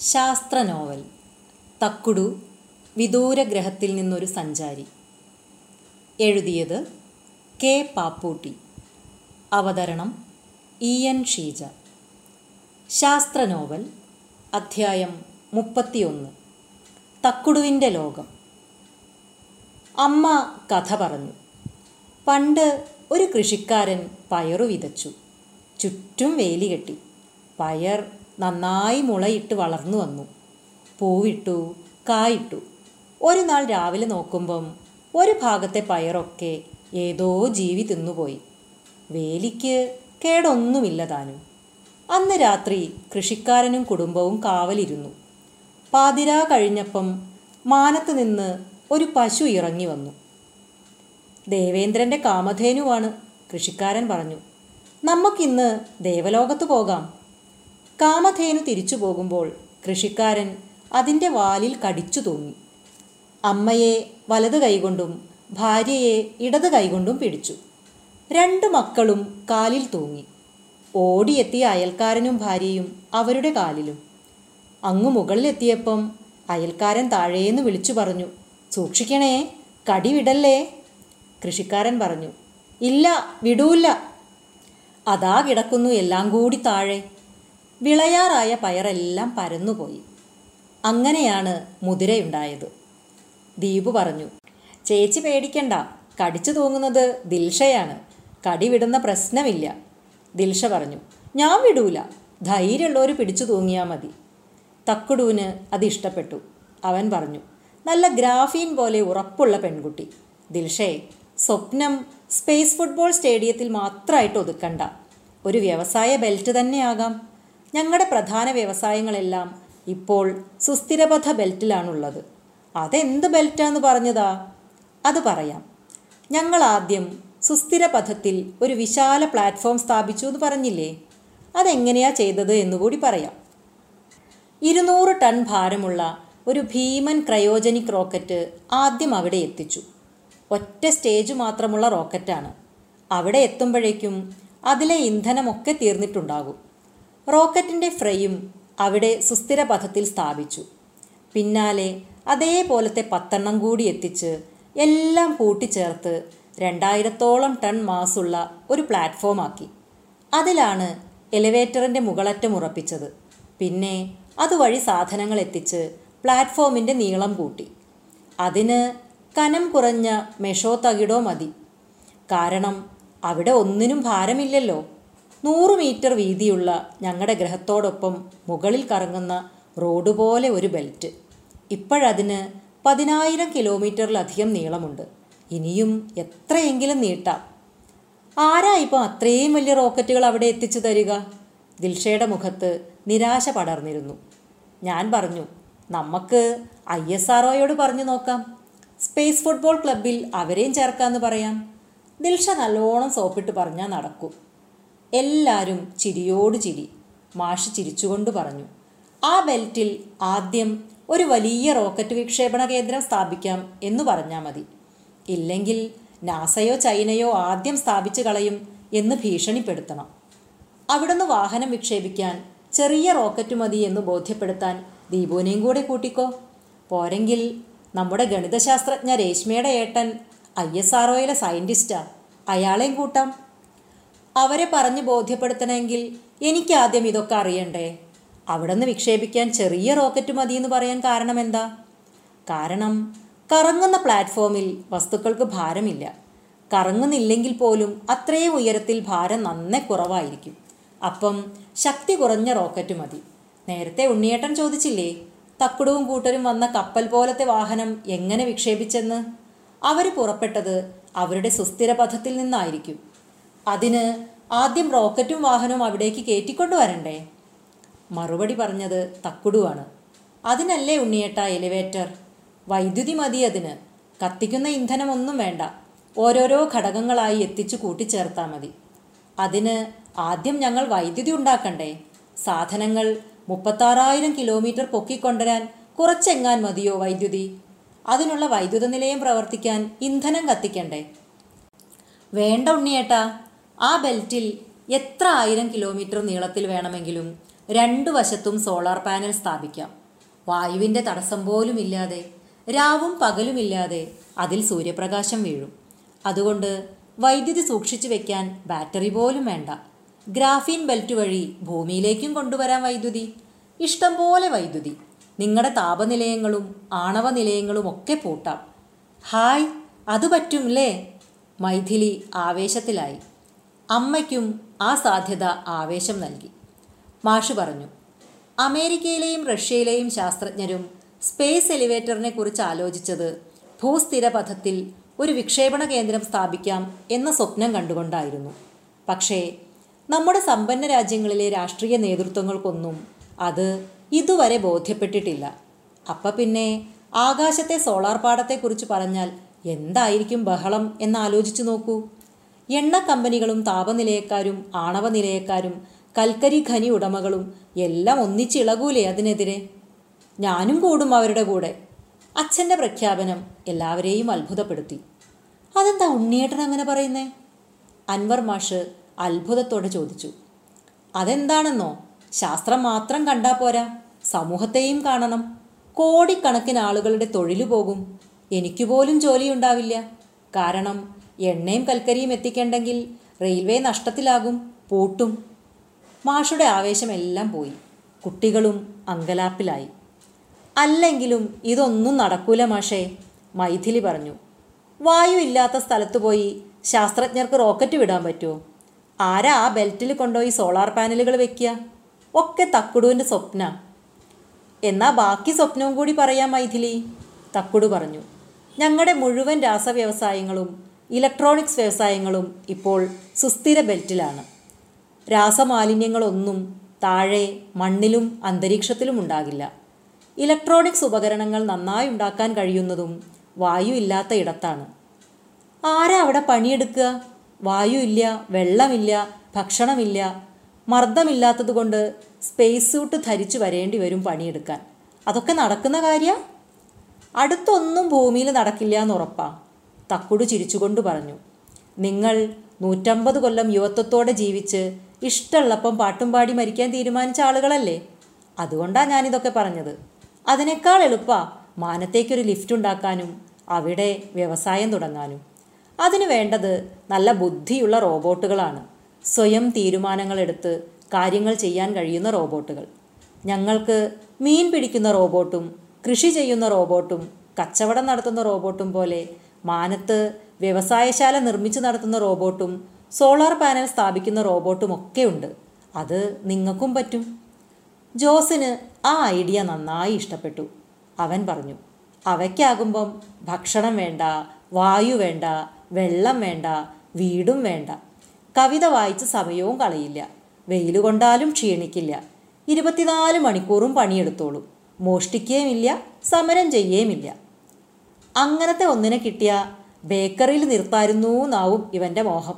ശാസ്ത്ര നോവൽ തക്കുടു വിദൂരഗ്രഹത്തിൽ നിന്നൊരു സഞ്ചാരി. എഴുതിയത് കെ പാപ്പൂട്ടി. അവതരണം ഇ എൻ ഷീജ. ശാസ്ത്ര നോവൽ അധ്യായം മുപ്പത്തിയൊന്ന്. തക്കുടുവിന്റെ ലോകം. അമ്മ കഥ പറഞ്ഞു. പണ്ട് ഒരു കൃഷിക്കാരൻ പയറു വിതച്ചു. ചുറ്റും വേലി കെട്ടി. പയർ നന്നായി മുളയിട്ട് വളർന്നു വന്നു. പൂവിട്ടു കായിട്ടു. ഒരു നാൾ രാവിലെ നോക്കുമ്പം ഒരു ഭാഗത്തെ പയറൊക്കെ ഏതോ ജീവി തിന്നുപോയി. വേലിക്ക് കേടൊന്നുമില്ല താനും. അന്ന് രാത്രി കൃഷിക്കാരനും കുടുംബവും കാവലിരുന്നു. പാതിരാ കഴിഞ്ഞപ്പം മാനത്ത് നിന്ന് ഒരു പശു ഇറങ്ങി വന്നു. ദേവേന്ദ്രന്റെ കാമധേനുവാണ് കൃഷിക്കാരൻ പറഞ്ഞു. നമുക്കിന്ന് ദേവലോകത്ത് പോകാം. കാമധേനു തിരിച്ചു പോകുമ്പോൾ കൃഷിക്കാരൻ അതിന്റെ വാലിൽ കടിച്ചു തൂങ്ങി. അമ്മയെ വലത് കൈകൊണ്ടും ഭാര്യയെ ഇടത് കൈകൊണ്ടും പിടിച്ചു. രണ്ട് മക്കളും കാലിൽ തൂങ്ങി. ഓടിയെത്തിയ അയൽക്കാരനും ഭാര്യയും അവരുടെ കാലിലും. അങ്ങു മുകളിലെത്തിയപ്പം അയൽക്കാരൻ താഴേന്ന് വിളിച്ചു പറഞ്ഞു സൂക്ഷിക്കണേ കടി വിടല്ലേ? കൃഷിക്കാരൻ പറഞ്ഞു ഇല്ല വിടൂല്ല അതാ കിടക്കുന്നു എല്ലാം കൂടി താഴെ. വിളയാറായ പയറെല്ലാം പരന്നുപോയി. അങ്ങനെയാണ് മുതിരയുണ്ടായത്. ദീപു പറഞ്ഞു ചേച്ചി പേടിക്കണ്ട. കടിച്ചു തൂങ്ങുന്നത് ദിൽഷയാണ്. കടി വിടുന്ന പ്രശ്നമില്ല. ദിൽഷ പറഞ്ഞു ഞാൻ വിടൂല. ധൈര്യമുള്ളവർ പിടിച്ചു തൂങ്ങിയാൽ മതി. തക്കുടുവിന് അത് ഇഷ്ടപ്പെട്ടു. അവൻ പറഞ്ഞു നല്ല ഗ്രാഫീൻ പോലെ ഉറപ്പുള്ള പെൺകുട്ടി. ദിൽഷേ സ്വപ്നം സ്പേസ് ഫുട്ബോൾ സ്റ്റേഡിയത്തിൽ മാത്രമായിട്ട് ഒതുക്കണ്ട. ഒരു വ്യവസായ ബെൽറ്റ് തന്നെയാകാം. ഞങ്ങളുടെ പ്രധാന വ്യവസായങ്ങളെല്ലാം ഇപ്പോൾ സുസ്ഥിരപഥ ബെൽറ്റിലാണുള്ളത്. അതെന്ത് ബെൽറ്റാന്ന് പറഞ്ഞതാ? അത് പറയാം. ഞങ്ങൾ ആദ്യം സുസ്ഥിരപഥത്തിൽ ഒരു വിശാല പ്ലാറ്റ്ഫോം സ്ഥാപിച്ചു എന്ന് പറഞ്ഞില്ലേ? അതെങ്ങനെയാ ചെയ്തത് എന്നുകൂടി പറയാം. ഇരുന്നൂറ് ടൺ ഭാരമുള്ള ഒരു ഭീമൻ ക്രയോജനിക് റോക്കറ്റ് ആദ്യം അവിടെ എത്തിച്ചു. ഒറ്റ സ്റ്റേജ് മാത്രമുള്ള റോക്കറ്റാണ്. അവിടെ എത്തുമ്പോഴേക്കും അതിലെ ഇന്ധനമൊക്കെ തീർന്നിട്ടുണ്ടാകും. റോക്കറ്റിന്റെ ഫ്രെയും അവിടെ സുസ്ഥിര പഥത്തിൽ സ്ഥാപിച്ചു. പിന്നാലെ അതേപോലത്തെ പത്തെണ്ണം കൂടി എത്തിച്ച് എല്ലാം കൂട്ടിച്ചേർത്ത് രണ്ടായിരത്തോളം ടൺ മാസുള്ള ഒരു പ്ലാറ്റ്ഫോമാക്കി അതിലാണ് എലിവേറ്ററിന്റെ മുകളറ്റം ഉറപ്പിച്ചത്. പിന്നെ അതുവഴി സാധനങ്ങൾ എത്തിച്ച് പ്ലാറ്റ്ഫോമിന്റെ നീളം കൂട്ടി. അതിന് കനം കുറഞ്ഞ മെഷോ തകിടോ മതി. കാരണം അവിടെ ഒന്നിനും ഭാരമില്ലല്ലോ. നൂറ് മീറ്റർ വീതിയുള്ള ഞങ്ങളുടെ ഗ്രഹത്തോടൊപ്പം മുകളിൽ കറങ്ങുന്ന റോഡ് പോലെ ഒരു ബെൽറ്റ്. ഇപ്പോഴതിന് പതിനായിരം കിലോമീറ്ററിലധികം നീളമുണ്ട്. ഇനിയും എത്രയെങ്കിലും നീട്ടാം. ആരാ ഇപ്പം അത്രയും വലിയ റോക്കറ്റുകൾ അവിടെ എത്തിച്ചു തരിക? ദിൽഷയുടെ മുഖത്ത് നിരാശ പടർന്നിരുന്നു. ഞാൻ പറഞ്ഞു നമുക്ക് ഐ എസ് ആർ പറഞ്ഞു നോക്കാം. സ്പേസ് ഫുട്ബോൾ ക്ലബിൽ അവരെയും ചേർക്കാമെന്ന് പറയാം. ദിൽഷ നല്ലോണം സോപ്പിട്ട് പറഞ്ഞാൽ നടക്കും. എല്ലാവരും ചിരിയോട് ചിരി. മാഷ് ചിരിച്ചുകൊണ്ട് പറഞ്ഞു ആ ബെൽറ്റിൽ ആദ്യം ഒരു വലിയ റോക്കറ്റ് വിക്ഷേപണ കേന്ദ്രം സ്ഥാപിക്കാം എന്ന് പറഞ്ഞാൽ മതി. ഇല്ലെങ്കിൽ നാസയോ ചൈനയോ ആദ്യം സ്ഥാപിച്ചു കളയും എന്ന് ഭീഷണിപ്പെടുത്തണം. അവിടുന്ന് വാഹനം വിക്ഷേപിക്കാൻ ചെറിയ റോക്കറ്റ് മതി എന്ന് ബോധ്യപ്പെടുത്താൻ ദീപുവിനെയും കൂടെ കൂട്ടിക്കോ. പോരെങ്കിൽ നമ്മുടെ ഗണിതശാസ്ത്രജ്ഞ രേഷ്മയുടെ ഏട്ടൻ ഐ എസ് ആർ ഒയിലെ സയന്റിസ്റ്റാണ് അയാളെയും കൂട്ടാം. അവരെ പറഞ്ഞ് ബോധ്യപ്പെടുത്തണമെങ്കിൽ എനിക്ക് ആദ്യം ഇതൊക്കെ അറിയണ്ടേ? അവിടെ നിന്ന് വിക്ഷേപിക്കാൻ ചെറിയ റോക്കറ്റ് മതി എന്ന് പറയാൻ കാരണം എന്താ കാരണം കറങ്ങുന്ന പ്ലാറ്റ്ഫോമിൽ വസ്തുക്കൾക്ക് ഭാരമില്ല. കറങ്ങുന്നില്ലെങ്കിൽ പോലും അത്രയും ഉയരത്തിൽ ഭാരം നന്നേ കുറവായിരിക്കും. അപ്പം ശക്തി കുറഞ്ഞ റോക്കറ്റ് മതി. നേരത്തെ ഉണ്ണിയേട്ടൻ ചോദിച്ചില്ലേ തക്കുടവും കൂട്ടരും വന്ന കപ്പൽ പോലത്തെ വാഹനം എങ്ങനെ വിക്ഷേപിച്ചെന്ന്? അവർ പുറപ്പെട്ടത് അവരുടെ സുസ്ഥിര പഥത്തിൽ നിന്നായിരിക്കും. അതിന് ആദ്യം റോക്കറ്റും വാഹനവും അവിടേക്ക് കയറ്റിക്കൊണ്ടുവരണ്ടേ മറുപടി പറഞ്ഞത് തക്കുടുവാണ്. അതിനല്ലേ ഉണ്ണിയേട്ട എലിവേറ്റർ വൈദ്യുതി മതി അതിന്. കത്തിക്കുന്ന ഇന്ധനമൊന്നും വേണ്ട. ഓരോരോ ഘടകങ്ങളായി എത്തിച്ചു കൂട്ടിച്ചേർത്താൽ മതി. അതിന് ആദ്യം ഞങ്ങൾ വൈദ്യുതി ഉണ്ടാക്കണ്ടേ? സാധനങ്ങൾ മുപ്പത്താറായിരം കിലോമീറ്റർ പൊക്കിക്കൊണ്ടുവരാൻ കുറച്ചെങ്ങാൻ മതിയോ വൈദ്യുതി? അതിനുള്ള വൈദ്യുത നിലയം പ്രവർത്തിക്കാൻ ഇന്ധനം കത്തിക്കണ്ടേ? വേണ്ട ഉണ്ണിയേട്ടാ. ആ ബെൽറ്റിൽ എത്ര ആയിരം കിലോമീറ്റർ നീളത്തിൽ വേണമെങ്കിലും രണ്ടു വശത്തും സോളാർ പാനൽ സ്ഥാപിക്കാം. വായുവിന്റെ തടസ്സം പോലുമില്ലാതെ രാവും പകലുമില്ലാതെ അതിൽ സൂര്യപ്രകാശം വീഴും. അതുകൊണ്ട് വൈദ്യുതി സൂക്ഷിച്ചു വെക്കാൻ ബാറ്ററി പോലും വേണ്ട. ഗ്രാഫീൻ ബെൽറ്റ് വഴി ഭൂമിയിലേക്കും കൊണ്ടുവരാൻ വൈദ്യുതി. ഇഷ്ടം പോലെ വൈദ്യുതി. നിങ്ങളുടെ താപനിലയങ്ങളും ആണവ നിലയങ്ങളും ഒക്കെ പൂട്ടാം. ഹായ് അത് പറ്റുംല്ലേ മൈഥിലി ആവേശത്തിലായി. അമ്മയ്ക്കും ആ സാധ്യത ആവേശം നൽകി. മാഷ് പറഞ്ഞു അമേരിക്കയിലെയും റഷ്യയിലെയും ശാസ്ത്രജ്ഞരും സ്പേസ് എലിവേറ്ററിനെ കുറിച്ച് ആലോചിച്ചത് ഭൂസ്ഥിര പഥത്തിൽ ഒരു വിക്ഷേപണ കേന്ദ്രം സ്ഥാപിക്കാം എന്ന സ്വപ്നം കണ്ടുകൊണ്ടായിരുന്നു. പക്ഷേ നമ്മുടെ സമ്പന്ന രാജ്യങ്ങളിലെ രാഷ്ട്രീയ നേതൃത്വങ്ങൾക്കൊന്നും അത് ഇതുവരെ ബോധ്യപ്പെട്ടിട്ടില്ല. അപ്പം പിന്നെ ആകാശത്തെ സോളാർ പാടത്തെക്കുറിച്ച് പറഞ്ഞാൽ എന്തായിരിക്കും ബഹളം എന്നാലോചിച്ചു നോക്കൂ. എണ്ണ കമ്പനികളും താപനിലയക്കാരും ആണവ നിലയക്കാരും കൽക്കരി ഖനി ഉടമകളും എല്ലാം ഒന്നിച്ചിളകൂലേ അതിനെതിരെ? ഞാനും കൂടും അവരുടെ കൂടെ. അച്ഛന്റെ പ്രഖ്യാപനം എല്ലാവരെയും അത്ഭുതപ്പെടുത്തി. അതെന്താ ഉണ്ണിയേട്ടൻ അങ്ങനെ പറയുന്നേ? അൻവർ മാഷ് അത്ഭുതത്തോടെ ചോദിച്ചു. അതെന്താണെന്നോ? ശാസ്ത്രം മാത്രം കണ്ടാൽ പോരാ. സമൂഹത്തെയും കാണണം. കോടിക്കണക്കിന് ആളുകളുടെ തൊഴിൽ പോകും. എനിക്ക് പോലും ജോലിയുണ്ടാവില്ല. കാരണം എണ്ണയും കൽക്കരിയും എത്തിക്കേണ്ടെങ്കിൽ റെയിൽവേ നഷ്ടത്തിലാകും പൂട്ടും. മാഷുടെ ആവേശമെല്ലാം പോയി. കുട്ടികളും അങ്കലാപ്പിലായി. അല്ലെങ്കിലും ഇതൊന്നും നടക്കൂല മാഷേ മൈഥിലി പറഞ്ഞു. വായു ഇല്ലാത്ത സ്ഥലത്ത് പോയി ശാസ്ത്രജ്ഞർക്ക് റോക്കറ്റ് വിടാൻ പറ്റുമോ ആരാ ആ ബെൽറ്റിൽ കൊണ്ടുപോയി സോളാർ പാനലുകൾ വെക്കുക? ഒക്കെ തക്കുടുവിന്റെ സ്വപ്ന. എന്നാൽ ബാക്കി സ്വപ്നവും കൂടി പറയാം മൈഥിലി തക്കുടു പറഞ്ഞു. ഞങ്ങളുടെ മുഴുവൻ രാസവ്യവസായങ്ങളും ഇലക്ട്രോണിക്സ് വ്യവസായങ്ങളും ഇപ്പോൾ സുസ്ഥിര ബെൽറ്റിലാണ്. രാസമാലിന്യങ്ങളൊന്നും താഴെ മണ്ണിലും അന്തരീക്ഷത്തിലും ഉണ്ടാകില്ല. ഇലക്ട്രോണിക്സ് ഉപകരണങ്ങൾ നന്നായി ഉണ്ടാക്കാൻ കഴിയുന്നതും വായു ഇല്ലാത്ത ഇടത്താണ്. ആരാ അവിടെ പണിയെടുക്കുക? വായു ഇല്ല വെള്ളമില്ല ഭക്ഷണമില്ല. മർദ്ദമില്ലാത്തതുകൊണ്ട് സ്പേസ് സൂട്ട് ധരിച്ചു വരേണ്ടി വരും പണിയെടുക്കാൻ. അതൊക്കെ നടക്കുന്ന കാര്യ? അടുത്തൊന്നും ഭൂമിയിൽ നടക്കില്ല എന്ന് ഉറപ്പാ. തക്കുടു ചിരിച്ചുകൊണ്ട് പറഞ്ഞു നിങ്ങൾ നൂറ്റമ്പത് കൊല്ലം യുവത്വത്തോടെ ജീവിച്ച് ഇഷ്ടമുള്ളപ്പം പാട്ടും പാടി മരിക്കാൻ തീരുമാനിച്ച ആളുകളല്ലേ? അതുകൊണ്ടാണ് ഞാനിതൊക്കെ പറഞ്ഞത്. അതിനേക്കാൾ എളുപ്പാ മാനത്തേക്കൊരു ലിഫ്റ്റ് ഉണ്ടാക്കാനും അവിടെ വ്യവസായം തുടങ്ങാനും. അതിനു വേണ്ടത് നല്ല ബുദ്ധിയുള്ള റോബോട്ടുകളാണ്. സ്വയം തീരുമാനങ്ങളെടുത്ത് കാര്യങ്ങൾ ചെയ്യാൻ കഴിയുന്ന റോബോട്ടുകൾ. ഞങ്ങൾക്ക് മീൻ പിടിക്കുന്ന റോബോട്ടും കൃഷി ചെയ്യുന്ന റോബോട്ടും കച്ചവടം നടത്തുന്ന റോബോട്ടും പോലെ മാനത്ത് വ്യവസായശാല നിർമ്മിച്ചു നടത്തുന്ന റോബോട്ടും സോളാർ പാനൽ സ്ഥാപിക്കുന്ന റോബോട്ടും ഒക്കെ ഉണ്ട് അത് നിങ്ങൾക്കും പറ്റും. ജോസിന് ആ ഐഡിയ നന്നായി ഇഷ്ടപ്പെട്ടു. അവൻ പറഞ്ഞു അവയ്ക്കാകുമ്പം ഭക്ഷണം വേണ്ട വായു വേണ്ട വെള്ളം വേണ്ട വീടും വേണ്ട. കവിത വായിച്ച് സമയവും കളയില്ല. വെയിൽ കൊണ്ടാലും ക്ഷീണിക്കില്ല. ഇരുപത്തിനാല് മണിക്കൂറും പണിയെടുത്തോളും. മോഷ്ടിക്കുകയുമില്ല സമരം ചെയ്യുകയുമില്ല അങ്ങനത്തെ ഒന്നിനെ കിട്ടിയ ബേക്കറിയിൽ നിർത്തായിരുന്നു എന്നാവും ഇവന്റെ മോഹം.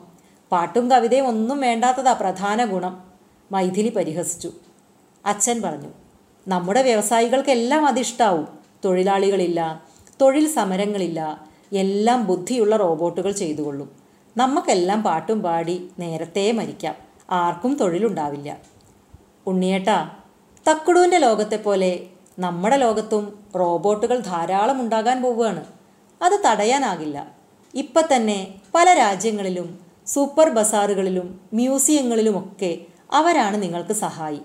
പാട്ടും കവിതയും ഒന്നും വേണ്ടാത്തതാ പ്രധാന ഗുണം. മൈഥിലി പരിഹസിച്ചു. അച്ഛൻ പറഞ്ഞു നമ്മുടെ വ്യവസായികൾക്കെല്ലാം അതിഷ്ടാവും. തൊഴിലാളികളില്ല തൊഴിൽ സമരങ്ങളില്ല. എല്ലാം ബുദ്ധിയുള്ള റോബോട്ടുകൾ ചെയ്തുകൊള്ളും. നമുക്കെല്ലാം പാട്ടും പാടി നേരത്തെ മരിക്കാം. ആർക്കും തൊഴിലുണ്ടാവില്ല. ഉണ്ണിയേട്ടാ തക്കുടുവിന്റെ ലോകത്തെ പോലെ നമ്മുടെ ലോകത്തും റോബോട്ടുകൾ ധാരാളം ഉണ്ടാകാൻ പോവുകയാണ്. അത് തടയാനാകില്ല. ഇപ്പം തന്നെ പല രാജ്യങ്ങളിലും സൂപ്പർ ബസാറുകളിലും മ്യൂസിയങ്ങളിലുമൊക്കെ അവരാണ് നിങ്ങൾക്ക് സഹായി.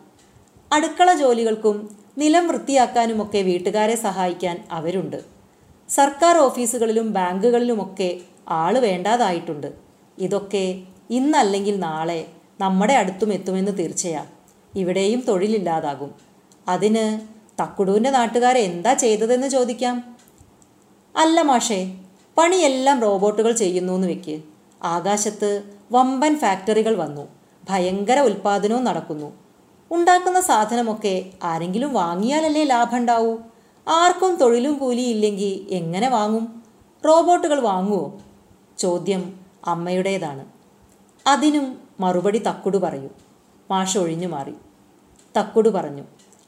അടുക്കള ജോലികൾക്കും നിലം വൃത്തിയാക്കാനുമൊക്കെ വീട്ടുകാരെ സഹായിക്കാൻ അവരുണ്ട്. സർക്കാർ ഓഫീസുകളിലും ബാങ്കുകളിലുമൊക്കെ ആൾ വേണ്ടാതായിട്ടുണ്ട്. ഇതൊക്കെ ഇന്നല്ലെങ്കിൽ നാളെ നമ്മുടെ അടുത്തും എത്തുമെന്ന് തീർച്ചയാ. ഇവിടെയും തൊഴിലില്ലാതാകും. അതിന് തക്കുടൂന്റെ നാട്ടുകാരെ എന്താ ചെയ്തതെന്ന് ചോദിക്കാം? അല്ല മാഷേ പണിയെല്ലാം റോബോട്ടുകൾ ചെയ്യുന്നു എന്ന് വെക്ക്. ആകാശത്ത് വമ്പൻ ഫാക്ടറികൾ വന്നു. ഭയങ്കര ഉൽപാദനവും നടക്കുന്നു. ഉണ്ടാക്കുന്ന സാധനമൊക്കെ ആരെങ്കിലും വാങ്ങിയാലല്ലേ ലാഭം ഉണ്ടാവൂ ആർക്കും തൊഴിലും കൂലിയില്ലെങ്കിൽ എങ്ങനെ വാങ്ങും? റോബോട്ടുകൾ വാങ്ങുമോ ചോദ്യം അമ്മയുടേതാണ്. അതിനും മറുപടി തക്കുടു പറയൂ. മാഷ ഒഴിഞ്ഞു മാറി തക്കുടു പറഞ്ഞു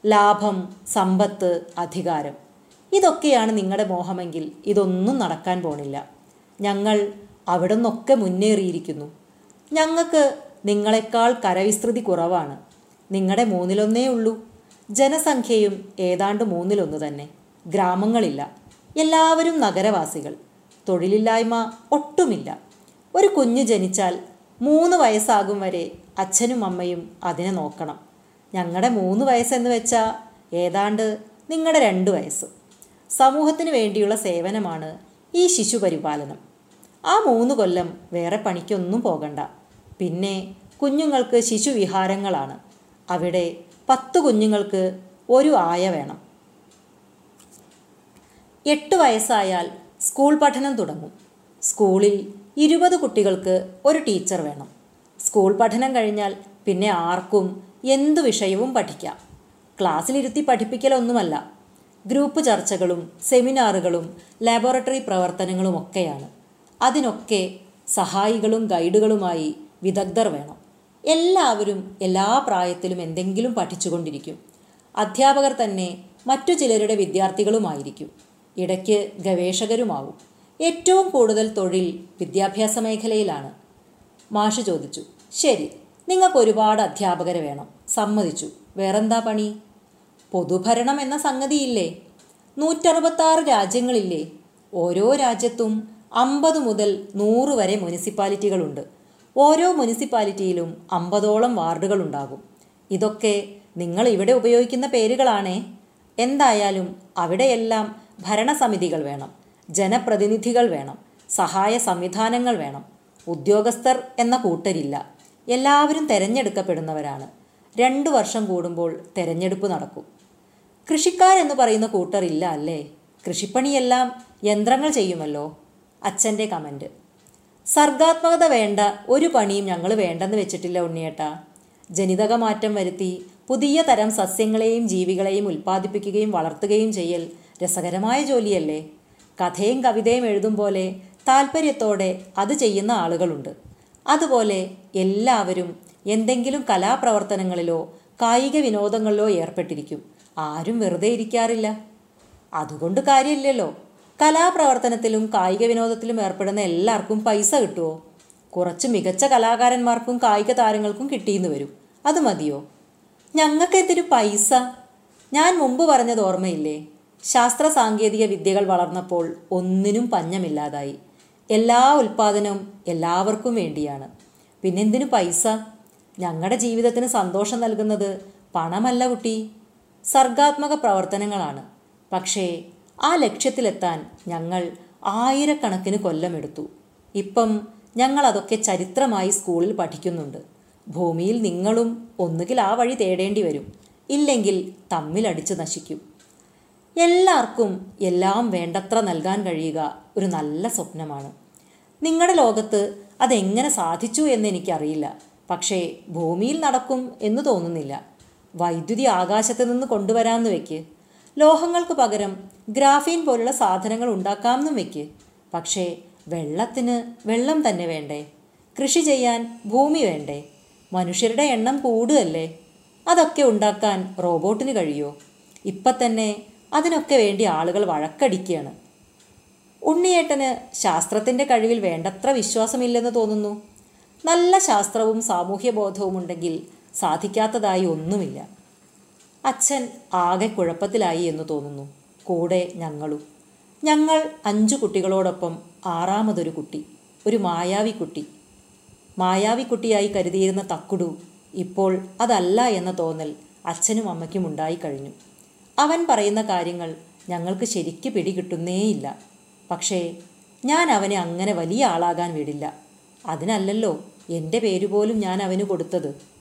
ലാഭം സമ്പത്ത് അധികാരം. ഇതൊക്കെയാണ് നിങ്ങളുടെ മോഹമെങ്കിൽ ഇതൊന്നും നടക്കാൻ പോണില്ല. ഞങ്ങൾ അവിടെ നിന്നൊക്കെ മുന്നേറിയിരിക്കുന്നു. ഞങ്ങൾക്ക് നിങ്ങളെക്കാൾ കരവിസ്തൃതി കുറവാണ്. നിങ്ങളുടെ മൂന്നിലൊന്നേ ഉള്ളൂ. ജനസംഖ്യയും ഏതാണ്ട് മൂന്നിലൊന്ന് തന്നെ. ഗ്രാമങ്ങളില്ല. എല്ലാവരും നഗരവാസികൾ. തൊഴിലില്ലായ്മ ഒട്ടുമില്ല. ഒരു കുഞ്ഞു ജനിച്ചാൽ മൂന്ന് വയസ്സാകും വരെ അച്ഛനും അമ്മയും അതിനെ നോക്കണം. ഞങ്ങളുടെ മൂന്ന് വയസ്സെന്ന് വെച്ചാൽ ഏതാണ്ട് നിങ്ങളുടെ രണ്ട് വയസ്സ്. സമൂഹത്തിന് വേണ്ടിയുള്ള സേവനമാണ് ഈ ശിശുപരിപാലനം ആ മൂന്ന് കൊല്ലം വേറെ പണിക്കൊന്നും പോകണ്ട. പിന്നെ കുഞ്ഞുങ്ങൾക്ക് ശിശുവിഹാരങ്ങളാണ് അവിടെ പത്ത് കുഞ്ഞുങ്ങൾക്ക് ഒരു ആയ വേണം. എട്ട് വയസ്സായാൽ സ്കൂൾ പഠനം തുടങ്ങും. സ്കൂളിൽ ഇരുപത് കുട്ടികൾക്ക് ഒരു ടീച്ചർ വേണം. സ്കൂൾ പഠനം കഴിഞ്ഞാൽ പിന്നെ ആർക്കും എന്തു വിഷയവും പഠിക്കാം. ക്ലാസ്സിലിരുത്തി പഠിപ്പിക്കലൊന്നുമല്ല. ഗ്രൂപ്പ് ചർച്ചകളും സെമിനാറുകളും ലാബോറട്ടറി പ്രവർത്തനങ്ങളുമൊക്കെയാണ് അതിനൊക്കെ സഹായികളും ഗൈഡുകളുമായി വിദഗ്ധർ വേണം. എല്ലാവരും എല്ലാ പ്രായത്തിലും എന്തെങ്കിലും പഠിച്ചുകൊണ്ടിരിക്കും. അധ്യാപകർ തന്നെ മറ്റു ചിലരുടെ വിദ്യാർത്ഥികളുമായിരിക്കും. ഇടയ്ക്ക് ഗവേഷകരുമാവും. ഏറ്റവും കൂടുതൽ തൊഴിൽ വിദ്യാഭ്യാസ മേഖലയിലാണ്. മാഷ് ചോദിച്ചു ശരി നിങ്ങൾക്ക് ഒരുപാട് അധ്യാപകരെ വേണം. സമ്മതിച്ചു. വേറെന്താ പണി? പൊതുഭരണം എന്ന സംഗതിയില്ലേ? നൂറ്ററുപത്താറ് രാജ്യങ്ങളില്ലേ? ഓരോ രാജ്യത്തും അമ്പത് മുതൽ നൂറ് വരെ മുനിസിപ്പാലിറ്റികളുണ്ട്. ഓരോ മുനിസിപ്പാലിറ്റിയിലും അമ്പതോളം വാർഡുകളുണ്ടാകും. ഇതൊക്കെ നിങ്ങൾ ഇവിടെ ഉപയോഗിക്കുന്ന പേരുകളാണേ. എന്തായാലും അവിടെയെല്ലാം ഭരണസമിതികൾ വേണം ജനപ്രതിനിധികൾ വേണം സഹായ സംവിധാനങ്ങൾ വേണം. ഉദ്യോഗസ്ഥർ എന്ന കൂട്ടരില്ല. എല്ലാവരും തെരഞ്ഞെടുക്കപ്പെടുന്നവരാണ്. രണ്ടു വർഷം കൂടുമ്പോൾ തെരഞ്ഞെടുപ്പ് നടക്കും. കൃഷിക്കാരെന്ന് പറയുന്ന കൂട്ടറില്ല അല്ലേ? കൃഷിപ്പണിയെല്ലാം യന്ത്രങ്ങൾ ചെയ്യുമല്ലോ? അച്ഛന്റെ കമന്റ് സർഗാത്മകത വേണ്ട ഒരു പണിയും ഞങ്ങൾ വേണ്ടെന്ന് വെച്ചിട്ടില്ല ഉണ്ണിയേട്ടാ. ജനിതക മാറ്റം വരുത്തി പുതിയ തരം സസ്യങ്ങളെയും ജീവികളെയും ഉൽപ്പാദിപ്പിക്കുകയും വളർത്തുകയും ചെയ്യൽ രസകരമായ ജോലിയല്ലേ? കഥയും കവിതയും എഴുതും പോലെ താല്പര്യത്തോടെ അത് ചെയ്യുന്ന ആളുകളുണ്ട്. അതുപോലെ എല്ലാവരും എന്തെങ്കിലും കലാപ്രവർത്തനങ്ങളിലോ കായിക വിനോദങ്ങളിലോ ഏർപ്പെട്ടിരിക്കും. ആരും വെറുതെ ഇരിക്കാറില്ല. അതുകൊണ്ട് കാര്യമില്ലല്ലോ. കലാപ്രവർത്തനത്തിലും കായിക വിനോദത്തിലും ഏർപ്പെടുന്ന എല്ലാവർക്കും പൈസ കിട്ടുമോ കുറച്ച് മികച്ച കലാകാരന്മാർക്കും കായിക താരങ്ങൾക്കും കിട്ടിയെന്ന് വരും. അത് മതിയോ? ഞങ്ങൾക്ക് എന്തൊരു പൈസ? ഞാൻ മുമ്പ് പറഞ്ഞത് ഓർമ്മയില്ലേ? ശാസ്ത്ര സാങ്കേതിക വിദ്യകൾ വളർന്നപ്പോൾ ഒന്നിനും പഞ്ഞമില്ലാതായി. എല്ലാ ഉൽപ്പാദനവും എല്ലാവർക്കും വേണ്ടിയാണ്. പിന്നെന്തിനു പൈസ? ഞങ്ങളുടെ ജീവിതത്തിന് സന്തോഷം നൽകുന്നത് പണമല്ല കുട്ടി. സർഗാത്മക പ്രവർത്തനങ്ങളാണ്. പക്ഷേ ആ ലക്ഷ്യത്തിലെത്താൻ ഞങ്ങൾ ആയിരക്കണക്കിന് കൊല്ലമെടുത്തു. ഇപ്പം ഞങ്ങൾ അതൊക്കെ ചരിത്രമായി സ്കൂളിൽ പഠിക്കുന്നുണ്ട്. ഭൂമിയിൽ നിങ്ങളും ഒന്നുകിൽ ആ വഴി തേടേണ്ടി വരും. ഇല്ലെങ്കിൽ തമ്മിലടിച്ച് നശിക്കും. എല്ലാവർക്കും എല്ലാം വേണ്ടത്ര നൽകാൻ കഴിയുക ഒരു നല്ല സ്വപ്നമാണ്. നിങ്ങളുടെ ലോകത്ത് അതെങ്ങനെ സാധിച്ചു എന്ന് എനിക്കറിയില്ല. പക്ഷേ ഭൂമിയിൽ നടക്കും എന്ന് തോന്നുന്നില്ല. വൈദ്യുതി ആകാശത്ത് നിന്ന് കൊണ്ടുവരാമെന്ന് വെക്ക്. ലോഹങ്ങൾക്ക് പകരം ഗ്രാഫീൻ പോലുള്ള സാധനങ്ങൾ ഉണ്ടാക്കാമെന്നും വെക്ക്. പക്ഷേ വെള്ളത്തിന് വെള്ളം തന്നെ വേണ്ടേ? കൃഷി ചെയ്യാൻ ഭൂമി വേണ്ടേ? മനുഷ്യരുടെ എണ്ണം കൂടുകയല്ലേ? അതൊക്കെ ഉണ്ടാക്കാൻ റോബോട്ടിന് കഴിയുമോ ഇപ്പം തന്നെ അതിനൊക്കെ വേണ്ടി ആളുകൾ വഴക്കടിക്കുകയാണ് ഉണ്ണിയേട്ടന് ശാസ്ത്രത്തിന്റെ കഴിവിൽ വേണ്ടത്ര വിശ്വാസമില്ലെന്ന് തോന്നുന്നു. നല്ല ശാസ്ത്രവും സാമൂഹ്യ ബോധവും ഉണ്ടെങ്കിൽ സാധിക്കാത്തതായി ഒന്നുമില്ല. അച്ഛൻ ആകെ കുഴപ്പത്തിലായി എന്ന് തോന്നുന്നു. കൂടെ ഞങ്ങളും. ഞങ്ങൾ അഞ്ചു കുട്ടികളോടൊപ്പം ആറാമതൊരു കുട്ടി ഒരു മായാവി കുട്ടി. മായാവി കുട്ടിയായി കരുതിയിരുന്ന തക്കുടു ഇപ്പോൾ അതല്ല എന്ന തോന്നൽ അച്ഛനും അമ്മയ്ക്കും ഉണ്ടായി കഴിഞ്ഞു. അവൻ പറയുന്ന കാര്യങ്ങൾ ഞങ്ങൾക്ക് ശരിക്ക് പിടികിട്ടുന്നേയില്ല. പക്ഷേ ഞാൻ അവനെ അങ്ങനെ വലിയ ആളാകാൻ വിടില്ല. അതിനല്ലല്ലോ എന്റെ പേര് പോലും ഞാൻ അവന് കൊടുത്തത്.